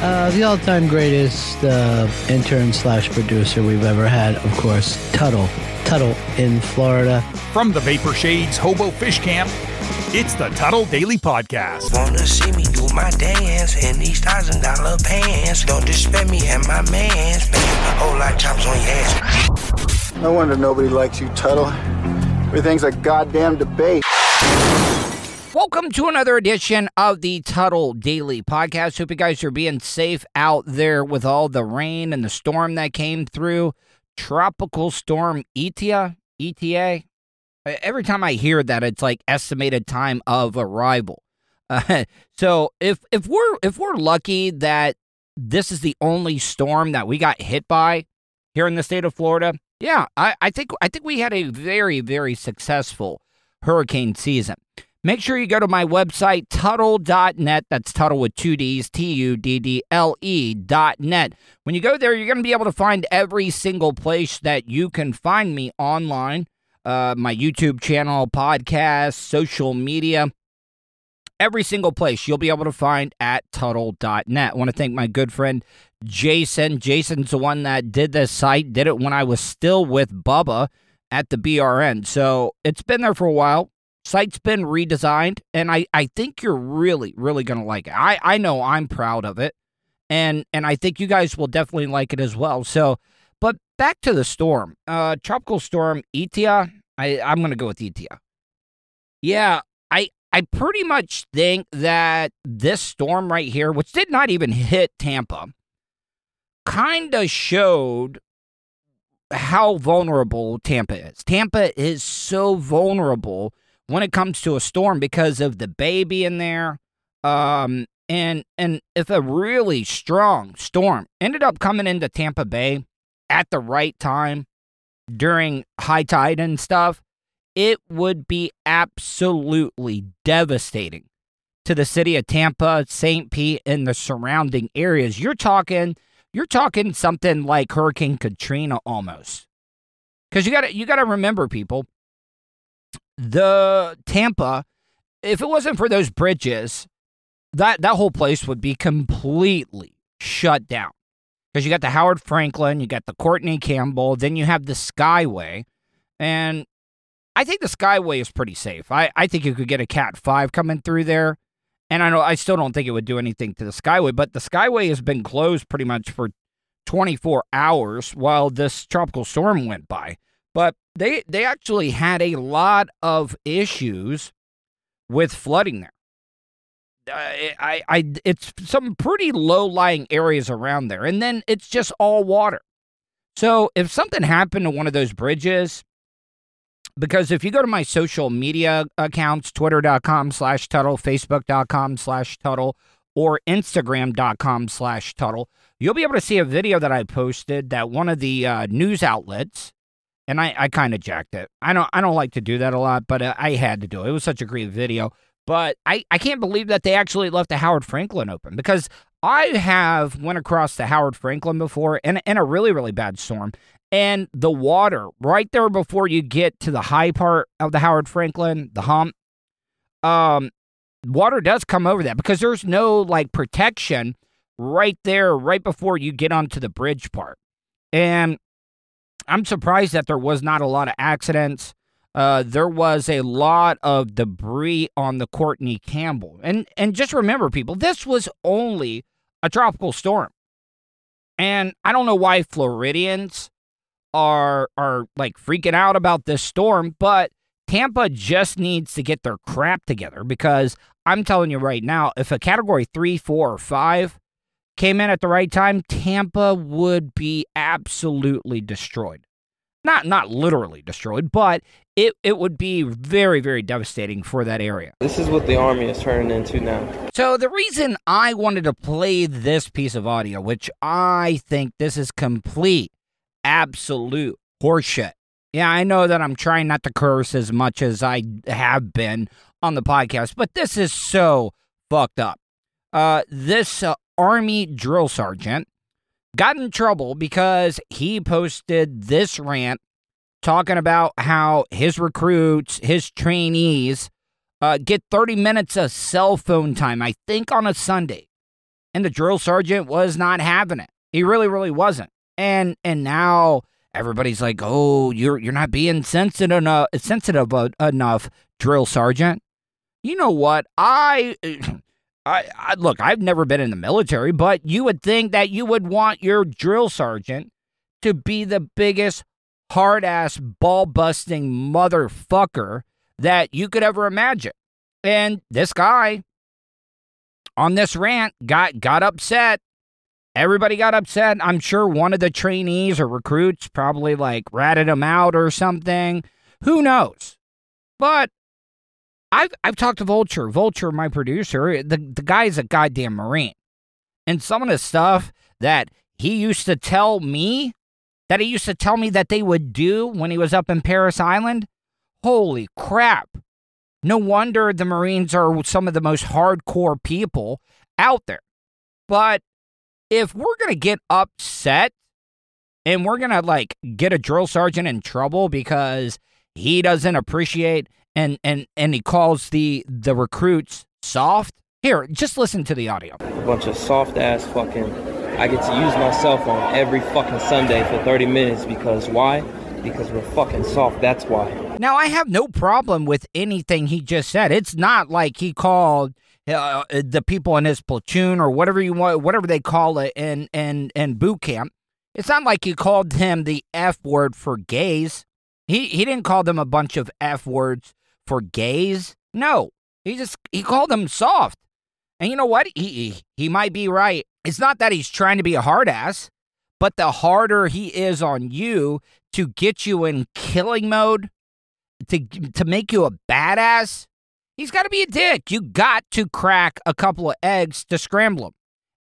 Uh, the all-time greatest uh, intern slash producer we've ever had, of course, Tuddle. Tuddle in Florida. From the Vapor Shades Hobo Fish Camp, it's the Tuddle Daily Podcast. Wanna see me do my dance in these thousand dollar pants? Don't disrespect me and my mans. Bang, a whole lot of chops on your ass. No wonder nobody likes you, Tuddle. Everything's a goddamn debate. Welcome to another edition of the Tuddle Daily Podcast. Hope you guys are being safe out there with all the rain and the storm that came through. Tropical Storm Eta, ETA. Every time I hear that, it's like estimated time of arrival. Uh, so if if we're if we're lucky that this is the only storm that we got hit by here in the state of Florida, yeah, I, I think I think we had a very very successful hurricane season. Make sure you go to my website, Tuddle.net. That's Tuddle with two D's, T U D D L E dot net. When you go there, you're going to be able to find every single place that you can find me online uh, my YouTube channel, podcast, social media. Every single place you'll be able to find at Tuddle.net. I want to thank my good friend Jason. Jason's the one that did this site, did it when I was still with Bubba at the BRN. So it's been there for a while site's been redesigned and I, I think you're really really going to like it I, I know i'm proud of it and and i think you guys will definitely like it as well so but back to the storm uh tropical storm Eta. i i'm going to go with Eta. yeah i i pretty much think that this storm right here which did not even hit tampa kind of showed how vulnerable tampa is tampa is so vulnerable when it comes to a storm because of the baby in there. Um, and and if a really strong storm ended up coming into Tampa Bay at the right time during high tide and stuff, it would be absolutely devastating to the city of Tampa, St. Pete, and the surrounding areas. You're talking, you're talking something like Hurricane Katrina almost. Because you got to you got to remember, people, the Tampa, if it wasn't for those bridges, that that whole place would be completely shut down. Because you got the Howard Frankland, you got the Courtney Campbell, then you have the Skyway, and I think the Skyway is pretty safe. I, I think you could get a Cat Five coming through there, and I know I still don't think it would do anything to the Skyway, but the Skyway has been closed pretty much for 24 hours while this tropical storm went by. But they they actually had a lot of issues with flooding there. Uh, I, I, it's some pretty low lying areas around there, and then it's just all water. So if something happened to one of those bridges, because if you go to my social media accounts, twitter.com slash Tuddle, facebook.com slash Tuddle, or instagram.com slash Tuddle, you'll be able to see a video that I posted that one of the uh, news outlets and I, I kind of jacked it. I don't I don't like to do that a lot, but uh, I had to do it. It was such a great video. But I, I can't believe that they actually left the Howard Frankland open because I have went across the Howard Frankland before in, in a really, really bad storm. And the water right there before you get to the high part of the Howard Frankland, the hump, um, water does come over that because there's no like protection right there, right before you get onto the bridge part. And I'm surprised that there was not a lot of accidents. Uh, there was a lot of debris on the Courtney Campbell. And and just remember, people, this was only a tropical storm. And I don't know why Floridians are are like freaking out about this storm, but Tampa just needs to get their crap together because I'm telling you right now, if a category three, four, or five came in at the right time, Tampa would be absolutely destroyed. Not not literally destroyed, but it, it would be very, very devastating for that area. This is what the army is turning into now. So the reason I wanted to play this piece of audio, which I think this is complete, absolute horseshit. Yeah, I know that I'm trying not to curse as much as I have been on the podcast, but this is so fucked up. Uh, this uh, Army drill sergeant got in trouble because he posted this rant talking about how his recruits, his trainees, uh, get 30 minutes of cell phone time, I think on a Sunday. And the drill sergeant was not having it. He really, really wasn't. And and now everybody's like, "Oh, you're you're not being sensitive enough, sensitive enough, drill sergeant." You know what? I I, I, look, I've never been in the military, but you would think that you would want your drill sergeant to be the biggest hard ass ball busting motherfucker that you could ever imagine. And this guy on this rant got got upset. Everybody got upset. I'm sure one of the trainees or recruits probably like ratted him out or something. Who knows? But I've I've talked to Vulture. Vulture, my producer, the the guy's a goddamn marine, and some of the stuff that he used to tell me, that he used to tell me that they would do when he was up in Parris Island. Holy crap! No wonder the Marines are some of the most hardcore people out there. But if we're gonna get upset and we're gonna like get a drill sergeant in trouble because he doesn't appreciate and and and he calls the the recruits soft. Here, just listen to the audio. A bunch of soft ass fucking. I get to use my cell phone every fucking Sunday for 30 minutes because why? Because we're fucking soft. That's why. Now I have no problem with anything he just said. It's not like he called uh, the people in his platoon or whatever you want, whatever they call it in in in boot camp. It's not like he called him the F word for gays. He he didn't call them a bunch of F words for gays? No. He just he called them soft. And you know what? He, he he might be right. It's not that he's trying to be a hard ass, but the harder he is on you to get you in killing mode, to to make you a badass, he's got to be a dick. You got to crack a couple of eggs to scramble them.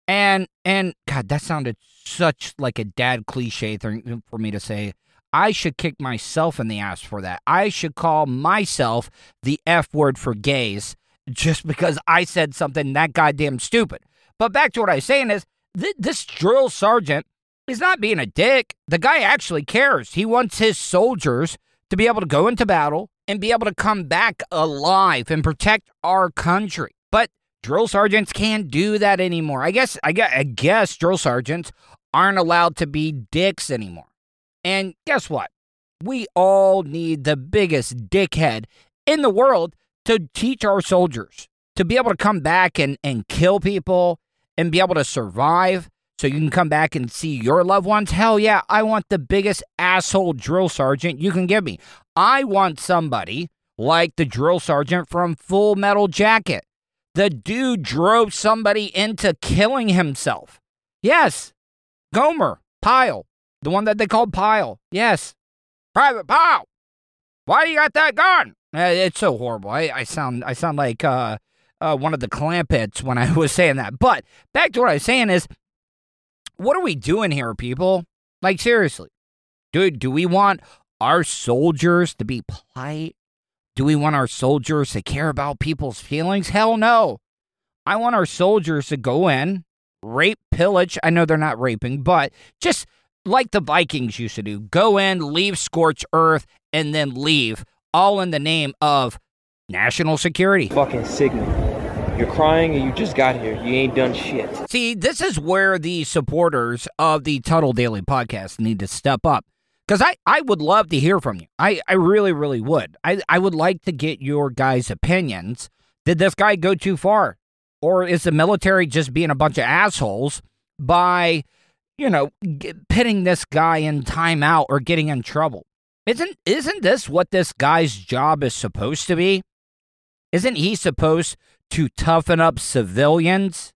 And and God, that sounded such like a dad cliche thing uh, for me to say. I should kick myself in the ass for that. I should call myself the F word for gays just because I said something that goddamn stupid. But back to what I was saying is th- this drill sergeant is not being a dick. The guy actually cares. He wants his soldiers to be able to go into battle and be able to come back alive and protect our country. But drill sergeants can't do that anymore. I guess I guess, I guess drill sergeants aren't allowed to be dicks anymore. And guess what? We all need the biggest dickhead in the world to teach our soldiers to be able to come back and, and kill people and be able to survive so you can come back and see your loved ones. Hell yeah, I want the biggest asshole drill sergeant you can give me. I want somebody like the drill sergeant from Full Metal Jacket. The dude drove somebody into killing himself. Yes, Gomer Pyle the one that they called Pyle. Yes. Private Pyle. Why do you got that gun? Uh, it's so horrible. I, I sound I sound like uh, uh, one of the Clampetts when I was saying that. But back to what I was saying is, what are we doing here, people? Like seriously, do do we want our soldiers to be polite? Do we want our soldiers to care about people's feelings? Hell no. I want our soldiers to go in, rape, pillage. I know they're not raping, but just like the Vikings used to do go in, leave scorch earth, and then leave, all in the name of national security. Fucking Signet. You're crying and you just got here. You ain't done shit. See, this is where the supporters of the Tuddle Daily podcast need to step up. Because I, I would love to hear from you. I, I really, really would. I, I would like to get your guys' opinions. Did this guy go too far? Or is the military just being a bunch of assholes by you know, pitting this guy in timeout or getting in trouble. Isn't isn't this what this guy's job is supposed to be? Isn't he supposed to toughen up civilians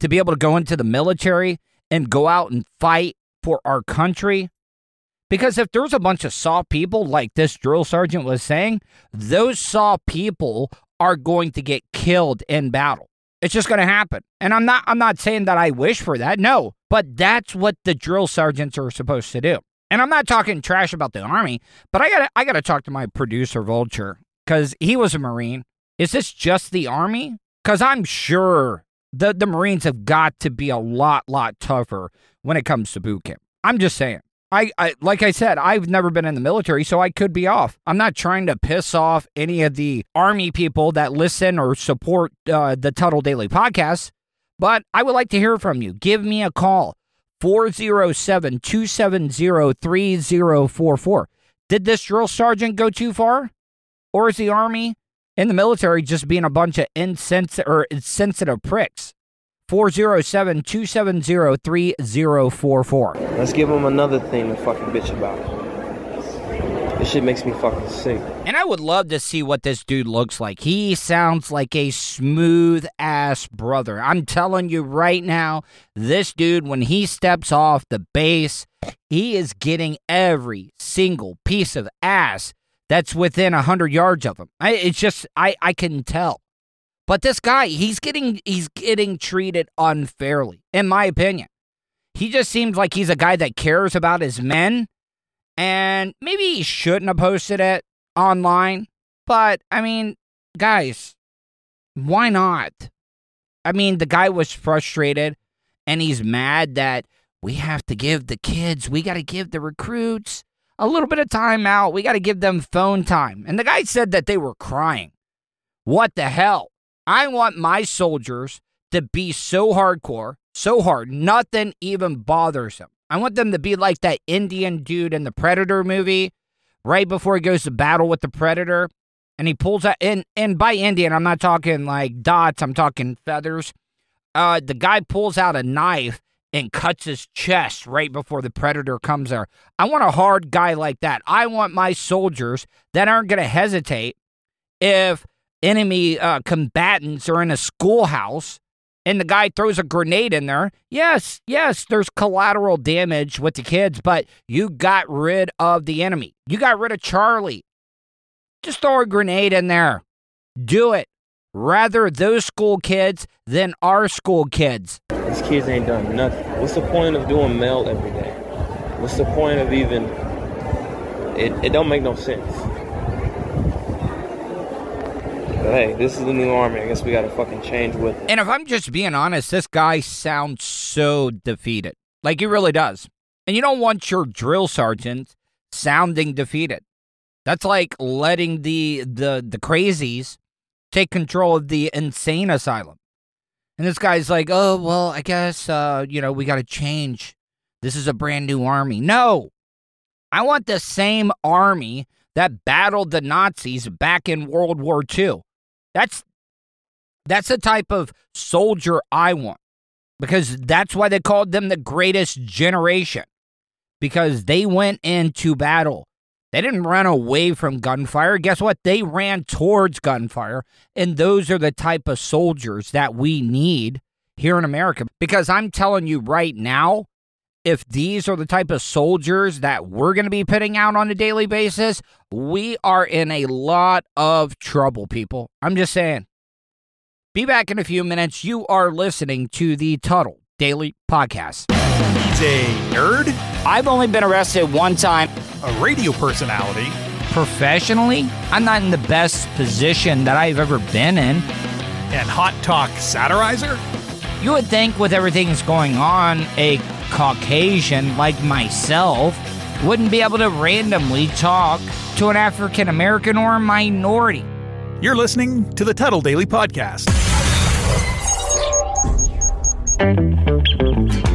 to be able to go into the military and go out and fight for our country? Because if there's a bunch of soft people, like this drill sergeant was saying, those soft people are going to get killed in battle. It's just going to happen. And I'm not I'm not saying that I wish for that. No, but that's what the drill sergeants are supposed to do. And I'm not talking trash about the army, but I got to I got to talk to my producer Vulture cuz he was a marine. Is this just the army? Cuz I'm sure the the marines have got to be a lot lot tougher when it comes to boot camp. I'm just saying. I, I, like I said, I've never been in the military, so I could be off. I'm not trying to piss off any of the army people that listen or support uh, the Tuddle Daily podcast, but I would like to hear from you. Give me a call 407 270 3044. Did this drill sergeant go too far? Or is the army and the military just being a bunch of insensitive or insensitive pricks? 407 270 3044. Let's give them another thing to fucking bitch about. This shit makes me fucking sick. And I would love to see what this dude looks like. He sounds like a smooth ass brother. I'm telling you right now, this dude, when he steps off the base, he is getting every single piece of ass that's within 100 yards of him. I, it's just, I, I can tell. But this guy, he's getting he's getting treated unfairly, in my opinion. He just seems like he's a guy that cares about his men, and maybe he shouldn't have posted it online. But I mean, guys, why not? I mean, the guy was frustrated, and he's mad that we have to give the kids, we got to give the recruits a little bit of time out. We got to give them phone time. And the guy said that they were crying. What the hell? I want my soldiers to be so hardcore, so hard, nothing even bothers them. I want them to be like that Indian dude in the Predator movie, right before he goes to battle with the Predator. And he pulls out, and, and by Indian, I'm not talking like dots, I'm talking feathers. Uh, the guy pulls out a knife and cuts his chest right before the predator comes there. I want a hard guy like that. I want my soldiers that aren't going to hesitate if enemy uh, combatants are in a schoolhouse and the guy throws a grenade in there, yes, yes, there's collateral damage with the kids, but you got rid of the enemy. You got rid of Charlie. Just throw a grenade in there. Do it. Rather those school kids than our school kids. These kids ain't done nothing. What's the point of doing mail every day? What's the point of even? It, it don't make no sense. But hey, this is the new army. I guess we gotta fucking change with it. And if I'm just being honest, this guy sounds so defeated. Like he really does. And you don't want your drill sergeant sounding defeated. That's like letting the the the crazies take control of the insane asylum. And this guy's like, "Oh, well, I guess uh, you know, we got to change. This is a brand new army." No. I want the same army that battled the Nazis back in World War II. That's that's the type of soldier I want. Because that's why they called them the greatest generation. Because they went into battle. They didn't run away from gunfire. Guess what? They ran towards gunfire. And those are the type of soldiers that we need here in America. Because I'm telling you right now, if these are the type of soldiers that we're going to be putting out on a daily basis, we are in a lot of trouble, people. I'm just saying. Be back in a few minutes. You are listening to the Tuddle Daily Podcast. He's a nerd, I've only been arrested one time a radio personality, professionally. I'm not in the best position that I've ever been in. and hot talk satirizer. You would think, with everything that's going on, a Caucasian like myself wouldn't be able to randomly talk to an African American or a minority. You're listening to the Tuddle Daily Podcast.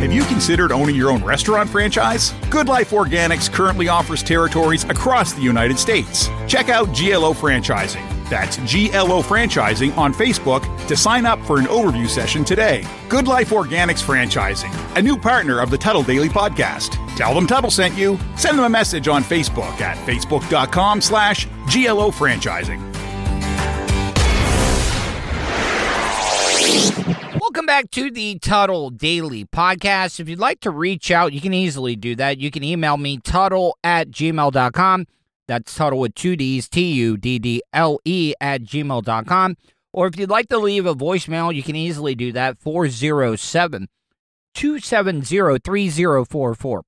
Have you considered owning your own restaurant franchise? Good Life Organics currently offers territories across the United States. Check out GLO Franchising. That's GLO Franchising on Facebook to sign up for an overview session today. Good Life Organics Franchising, a new partner of the Tuddle Daily Podcast. Tell them Tuddle sent you. Send them a message on Facebook at facebook.com slash GLO Franchising. Welcome back to the Tuddle Daily Podcast. If you'd like to reach out, you can easily do that. You can email me, Tuddle at gmail.com. That's Tuddle with two D's, T U D D L E at gmail.com. Or if you'd like to leave a voicemail, you can easily do that, 407 270 3044.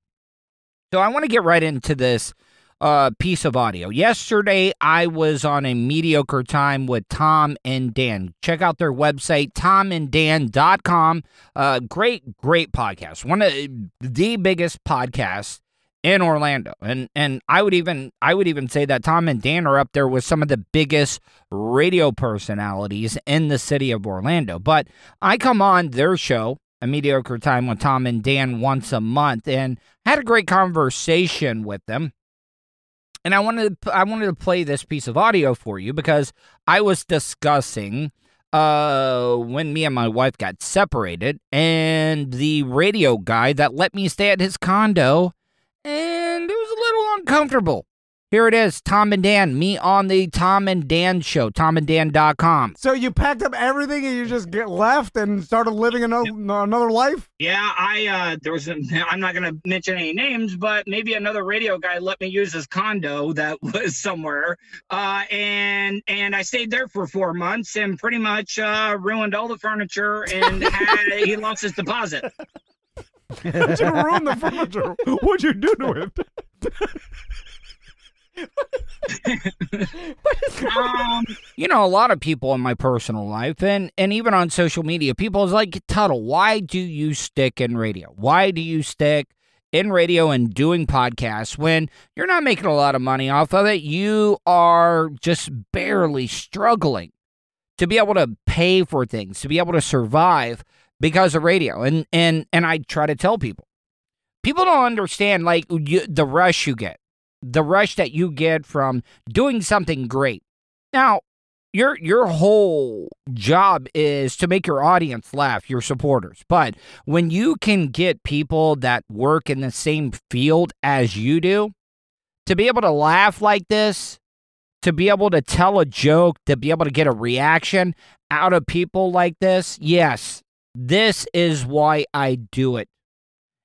So I want to get right into this uh, piece of audio. Yesterday, I was on a mediocre time with Tom and Dan. Check out their website, tomanddan.com. Uh, great, great podcast. One of the biggest podcasts in Orlando. And and I would even I would even say that Tom and Dan are up there with some of the biggest radio personalities in the city of Orlando. But I come on their show, A Mediocre Time with Tom and Dan once a month and had a great conversation with them and I wanted to, I wanted to play this piece of audio for you because I was discussing uh when me and my wife got separated and the radio guy that let me stay at his condo and it was a little uncomfortable. Here it is, Tom and Dan, me on the Tom and Dan show, tomanddan.com. So you packed up everything and you just get left and started living another another life? Yeah, I uh there was a, I'm not gonna mention any names, but maybe another radio guy let me use his condo that was somewhere. Uh and and I stayed there for four months and pretty much uh ruined all the furniture and had he lost his deposit. you ruined the furniture. What'd you do to it? Um, You know, a lot of people in my personal life and, and even on social media, people is like, Tuddle, why do you stick in radio? Why do you stick in radio and doing podcasts when you're not making a lot of money off of it? You are just barely struggling to be able to pay for things, to be able to survive because of radio. And and and I try to tell people. People don't understand like you, the rush you get. The rush that you get from doing something great. Now, your your whole job is to make your audience laugh, your supporters. But when you can get people that work in the same field as you do to be able to laugh like this, to be able to tell a joke, to be able to get a reaction out of people like this, yes, this is why I do it.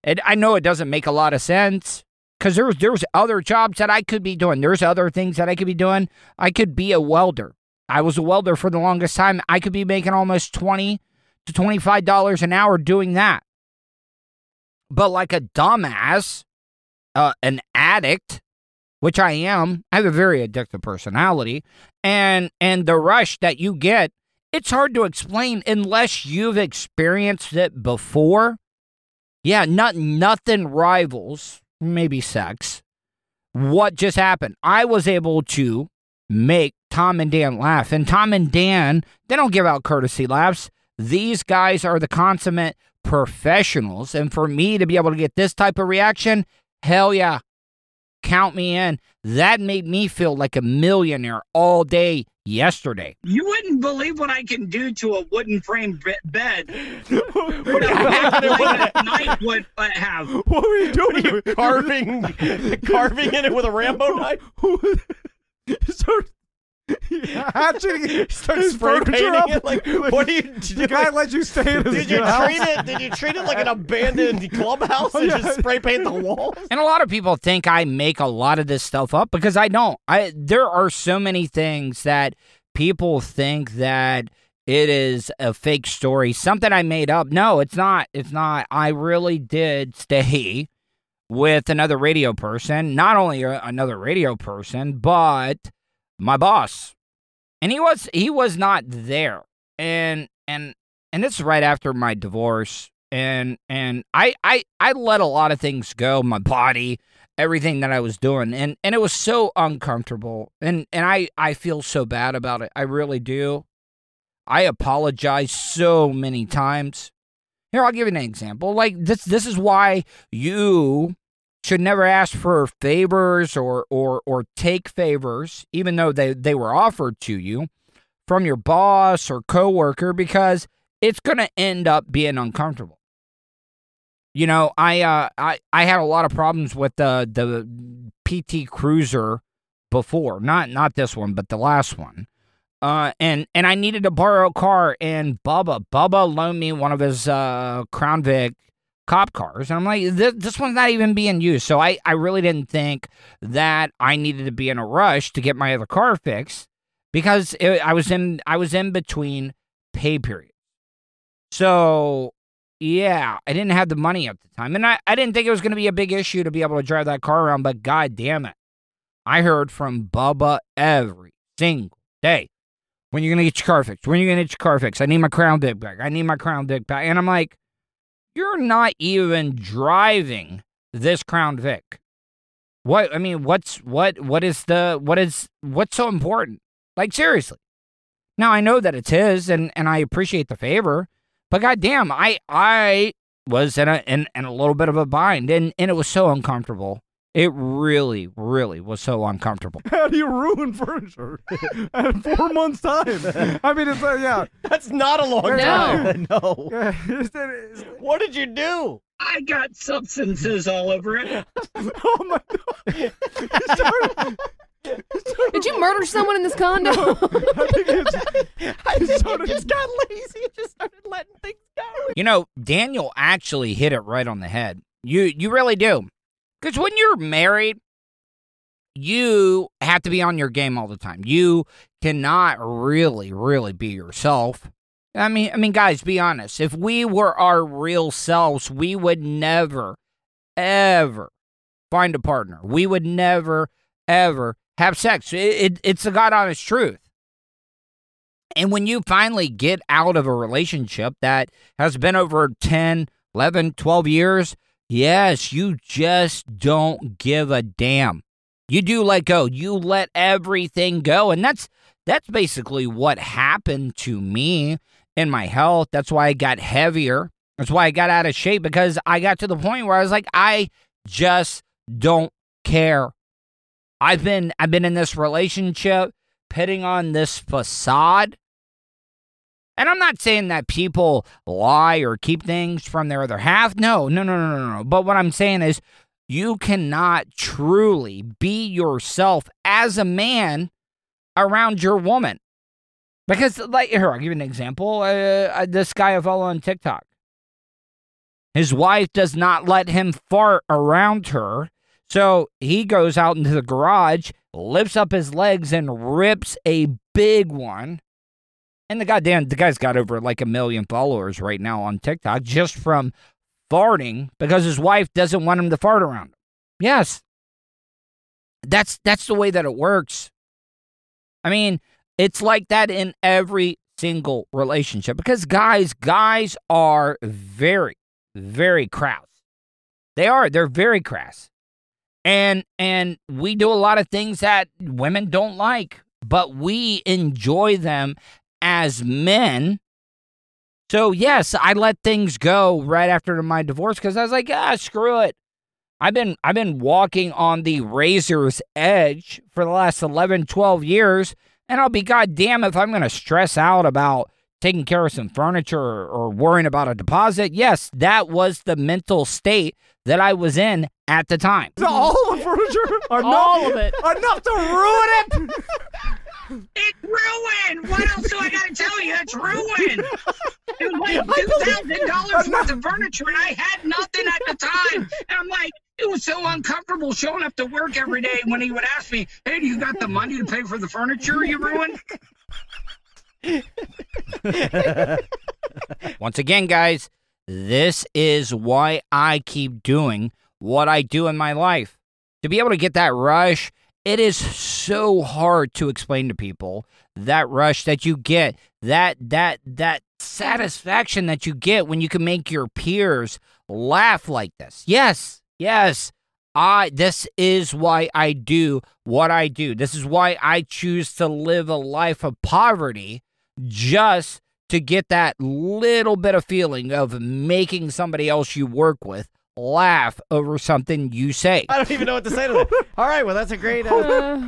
And I know it doesn't make a lot of sense because there's there's other jobs that I could be doing. There's other things that I could be doing. I could be a welder. I was a welder for the longest time. I could be making almost twenty to twenty five dollars an hour doing that. But like a dumbass, uh, an addict, which I am, I have a very addictive personality, and and the rush that you get, it's hard to explain unless you've experienced it before. Yeah, not nothing rivals maybe sex. What just happened? I was able to make Tom and Dan laugh. And Tom and Dan, they don't give out courtesy laughs. These guys are the consummate professionals. And for me to be able to get this type of reaction, hell yeah. Count me in. That made me feel like a millionaire all day yesterday. you wouldn't believe what I can do to a wooden frame be- bed. what, Like a knife would have. what were you doing? to it? carving carving in it with a Rambo knife. Start hatching Start his spray painting up? it. Like, what do you do? The guy let you stay in his Did you house? treat it? Did you treat it like an abandoned clubhouse oh, and yeah. just spray paint the walls? And a lot of people think I make a lot of this stuff up because I don't. I there are so many things that people think that it is a fake story, something I made up. No, it's not. It's not. I really did stay with another radio person, not only uh, another radio person, but my boss. And he was he was not there. And and and this is right after my divorce and and I I I let a lot of things go, my body, everything that I was doing, and and it was so uncomfortable, and and I I feel so bad about it. I really do. I apologize so many times. Here, I'll give you an example. Like this this is why you should never ask for favors or or or take favors, even though they they were offered to you from your boss or coworker, because it's going to end up being uncomfortable. You know, I uh, I I had a lot of problems with the the PT Cruiser before, not not this one, but the last one. Uh, and and I needed to borrow a car, and Bubba Bubba loaned me one of his uh, Crown Vic cop cars, and I'm like, this, this one's not even being used. So I I really didn't think that I needed to be in a rush to get my other car fixed because it, I was in I was in between pay periods. So yeah, I didn't have the money at the time, and I I didn't think it was going to be a big issue to be able to drive that car around. But god damn it, I heard from Bubba every single day. When you're gonna get your car fixed? When you're gonna get your car fixed? I need my Crown Vic back. I need my Crown Vic back. And I'm like, you're not even driving this Crown Vic. What I mean, what's what what is the what is what's so important? Like seriously. Now I know that it's his and and I appreciate the favor, but goddamn, I I was in a in, in a little bit of a bind and and it was so uncomfortable. It really, really was so uncomfortable. How do you ruin furniture in four months' time? I mean, it's uh, yeah. That's not a long No. time. No. Yeah, it's- it's- What did you do? I got substances all over it. oh my god! Did you murder someone in this condo? I think it's. I think you just got lazy and just started letting things go. You know, Daniel actually hit it right on the head. You you really do. Cuz when you're married, you have to be on your game all the time. You cannot really really be yourself. I mean, I mean guys, be honest. If we were our real selves, we would never ever find a partner. We would never ever have sex. It, it, it's the god honest truth. And when you finally get out of a relationship that has been over 10, 11, 12 years, yes, you just don't give a damn. You do let go. You let everything go. And that's that's basically what happened to me in my health. That's why I got heavier. That's why I got out of shape because I got to the point where I was like I just don't care. I've been I've been in this relationship putting on this facade and I'm not saying that people lie or keep things from their other half. No, no, no, no, no, no. But what I'm saying is you cannot truly be yourself as a man around your woman. Because, like, here, I'll give you an example. Uh, uh, this guy I follow on TikTok. His wife does not let him fart around her. So he goes out into the garage, lifts up his legs, and rips a big one. And the goddamn, the guy's got over like a million followers right now on TikTok just from farting because his wife doesn't want him to fart around him. Yes. That's that's the way that it works. I mean, it's like that in every single relationship because guys, guys are very, very crass. They are. They're very crass. And and we do a lot of things that women don't like, but we enjoy them as men. So yes, I let things go right after my divorce because I was like, ah, screw it. I've been I've been walking on the razor's edge for the last 11, 12 years, and I'll be goddamn if I'm going to stress out about taking care of some furniture or, or worrying about a deposit. Yes, that was the mental state that I was in at the time. Is all the furniture? Enough, All of it. Enough to ruin it? It's ruined. What else do I gotta tell you? It's ruined. It was like two thousand dollars worth of furniture, and I had nothing at the time. And I'm like, it was so uncomfortable showing up to work every day when he would ask me, "Hey, do you got the money to pay for the furniture you ruined?" Once again, guys, this is why I keep doing what I do in my life. To be able to get that rush, it is so hard to explain to people that rush that you get, that that that satisfaction that you get when you can make your peers laugh like this. Yes, yes. I this is why I do what I do. This is why I choose to live a life of poverty just to get that little bit of feeling of making somebody else you work with laugh over something you say. I don't even know what to say to that. All right, well, that's a great. Uh,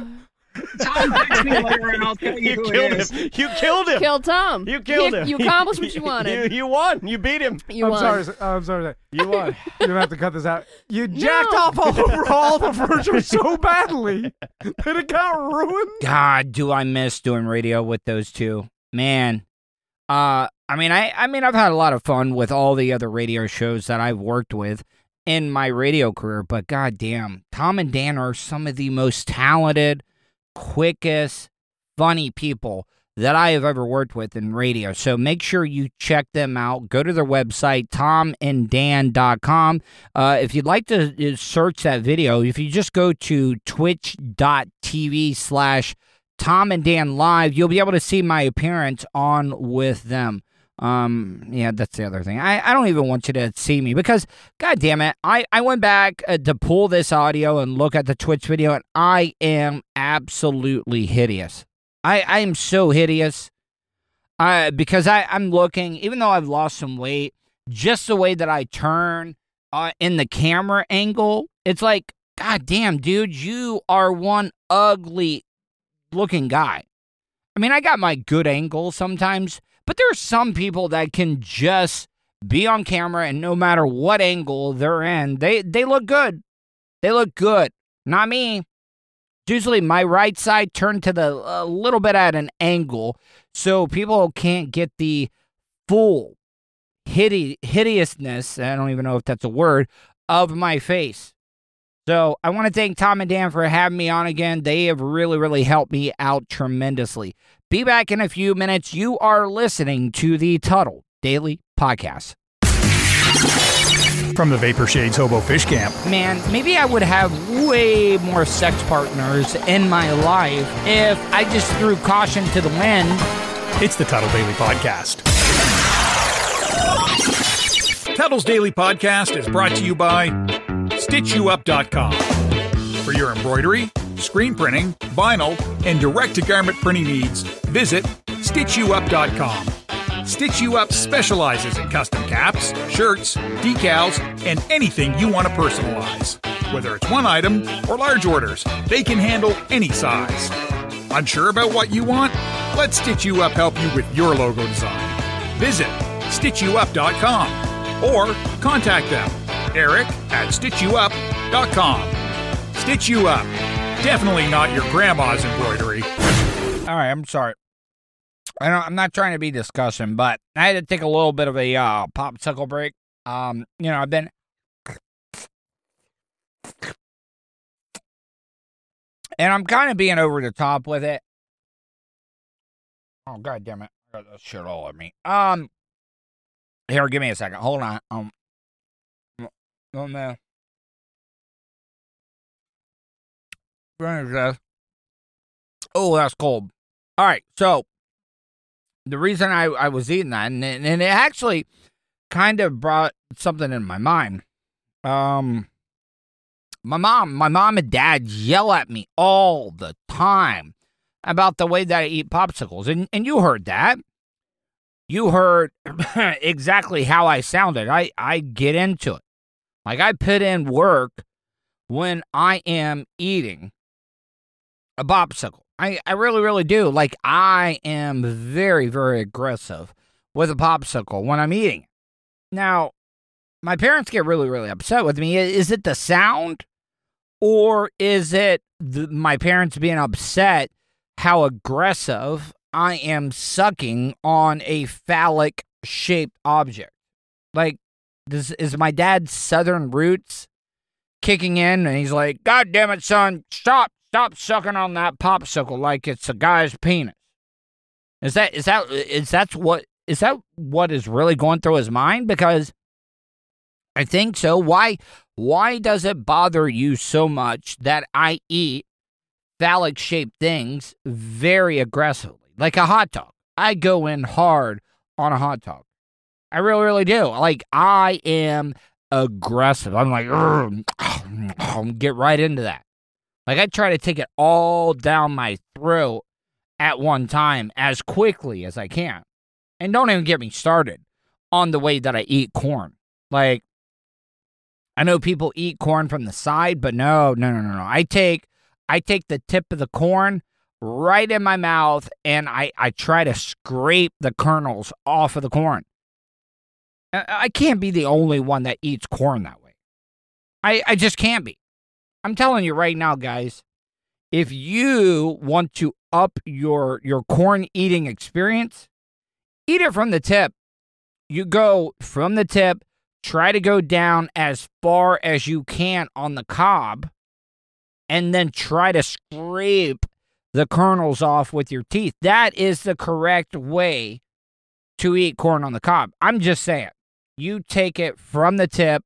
Tom, text me later and I'll tell you, You killed it is. him. You killed him. Killed Tom. You killed him. You accomplished what you wanted. You, you won. You beat him. You I'm won. sorry. I'm sorry. sir. You won. You don't have to cut this out. You jacked No. off all over all the furniture so badly that it got ruined. God, do I miss doing radio with those two? Man. Uh I mean I I mean I've had a lot of fun with all the other radio shows that I've worked with in my radio career, but goddamn, Tom and Dan are some of the most talented, quickest, funny people that I have ever worked with in radio. So make sure you check them out. Go to their website, tomanddan.com. Uh, if you'd like to uh, search that video, if you just go to twitch.tv slash Tom and Dan Live, you'll be able to see my appearance on with them. Um, yeah, that's the other thing. I, I don't even want you to see me because, god damn it, I, I went back uh, to pull this audio and look at the Twitch video, and I am absolutely hideous. I, I am so hideous. I because I, I'm looking, even though I've lost some weight, just the way that I turn uh, in the camera angle, it's like, god damn, dude, you are one ugly looking guy. I mean, I got my good angle sometimes, but there are some people that can just be on camera and no matter what angle they're in, they they look good. They look good. Not me. Usually my right side turned to the a little bit at an angle so people can't get the full hide- hideousness, I don't even know if that's a word, of my face. So I want to thank Tom and Dan for having me on again. They have really, really helped me out tremendously. Be back in a few minutes. You are listening to the Tuddle Daily Podcast. From the Vapor Shades Hobo Fish Camp. Man, maybe I would have way more sex partners in my life if I just threw caution to the wind. It's the Tuddle Daily Podcast. Tuddle's Daily Podcast is brought to you by StitchYouUp.com. For your embroidery, screen printing, vinyl, and direct to garment printing needs, visit StitchYouUp.com. Stitch You Up specializes in custom caps, shirts, decals, and anything you want to personalize. Whether it's one item or large orders, they can handle any size. Unsure about what you want? Let Stitch You Up help you with your logo design. Visit StitchYouUp.com or contact them, Eric at StitchYouUp.com. Stitch You Up. Definitely not your grandma's embroidery. All right, I'm sorry. I don't, I'm not trying to be disgusting, but I had to take a little bit of a uh, popsicle break. Um, you know, I've been and I'm kind of being over the top with it. Oh god damn it! I got that shit all of me. Um, here, give me a second. Hold on. Um, oh man. Oh, that's cold. All right, so the reason I, I was eating that, and, and it actually kind of brought something in my mind. Um, my mom, my mom and dad yell at me all the time about the way that I eat popsicles, and and you heard that. You heard exactly how I sounded. I I get into it, like I put in work when I am eating a popsicle. I, I really, really do. Like, I am very, very aggressive with a popsicle when I'm eating. Now, my parents get really, really upset with me. Is it the sound? Or is it the, my parents being upset how aggressive I am sucking on a phallic shaped object? Like, this is my dad's southern roots kicking in, and he's like, God damn it, son, stop Stop sucking on that popsicle like it's a guy's penis. Is that is that is that what is that what is really going through his mind? Because I think so. Why why does it bother you so much that I eat phallic shaped things very aggressively? Like a hot dog. I go in hard on a hot dog. I really, really do. Like I am aggressive. I'm like, get right into that. Like I try to take it all down my throat at one time as quickly as I can. And don't even get me started on the way that I eat corn. Like I know people eat corn from the side, but no, no, no, no, no. I take I take the tip of the corn right in my mouth and I, I try to scrape the kernels off of the corn. I- can't be the only one that eats corn that way. I, I just can't be. I'm telling you right now, guys, if you want to up your your corn eating experience, eat it from the tip. You go from the tip, try to go down as far as you can on the cob, and then try to scrape the kernels off with your teeth. That is the correct way to eat corn on the cob. I'm just saying. You take it from the tip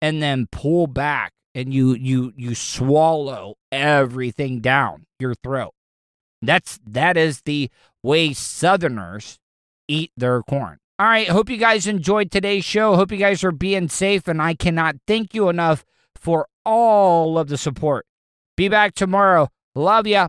and then pull back and you you you swallow everything down your throat. That's that is the way southerners eat their corn. All right, hope you guys enjoyed today's show. Hope you guys are being safe and I cannot thank you enough for all of the support. Be back tomorrow. Love ya.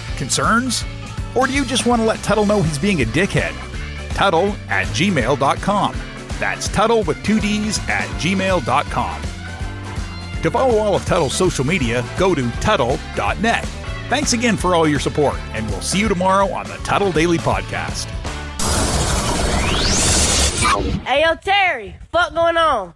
Concerns? Or do you just want to let Tuddle know he's being a dickhead? Tuddle at gmail.com. That's Tuddle with two D's at gmail.com. To follow all of Tuddle's social media, go to Tuddle.net. Thanks again for all your support, and we'll see you tomorrow on the Tuddle Daily Podcast. Hey, yo, Terry, fuck going on?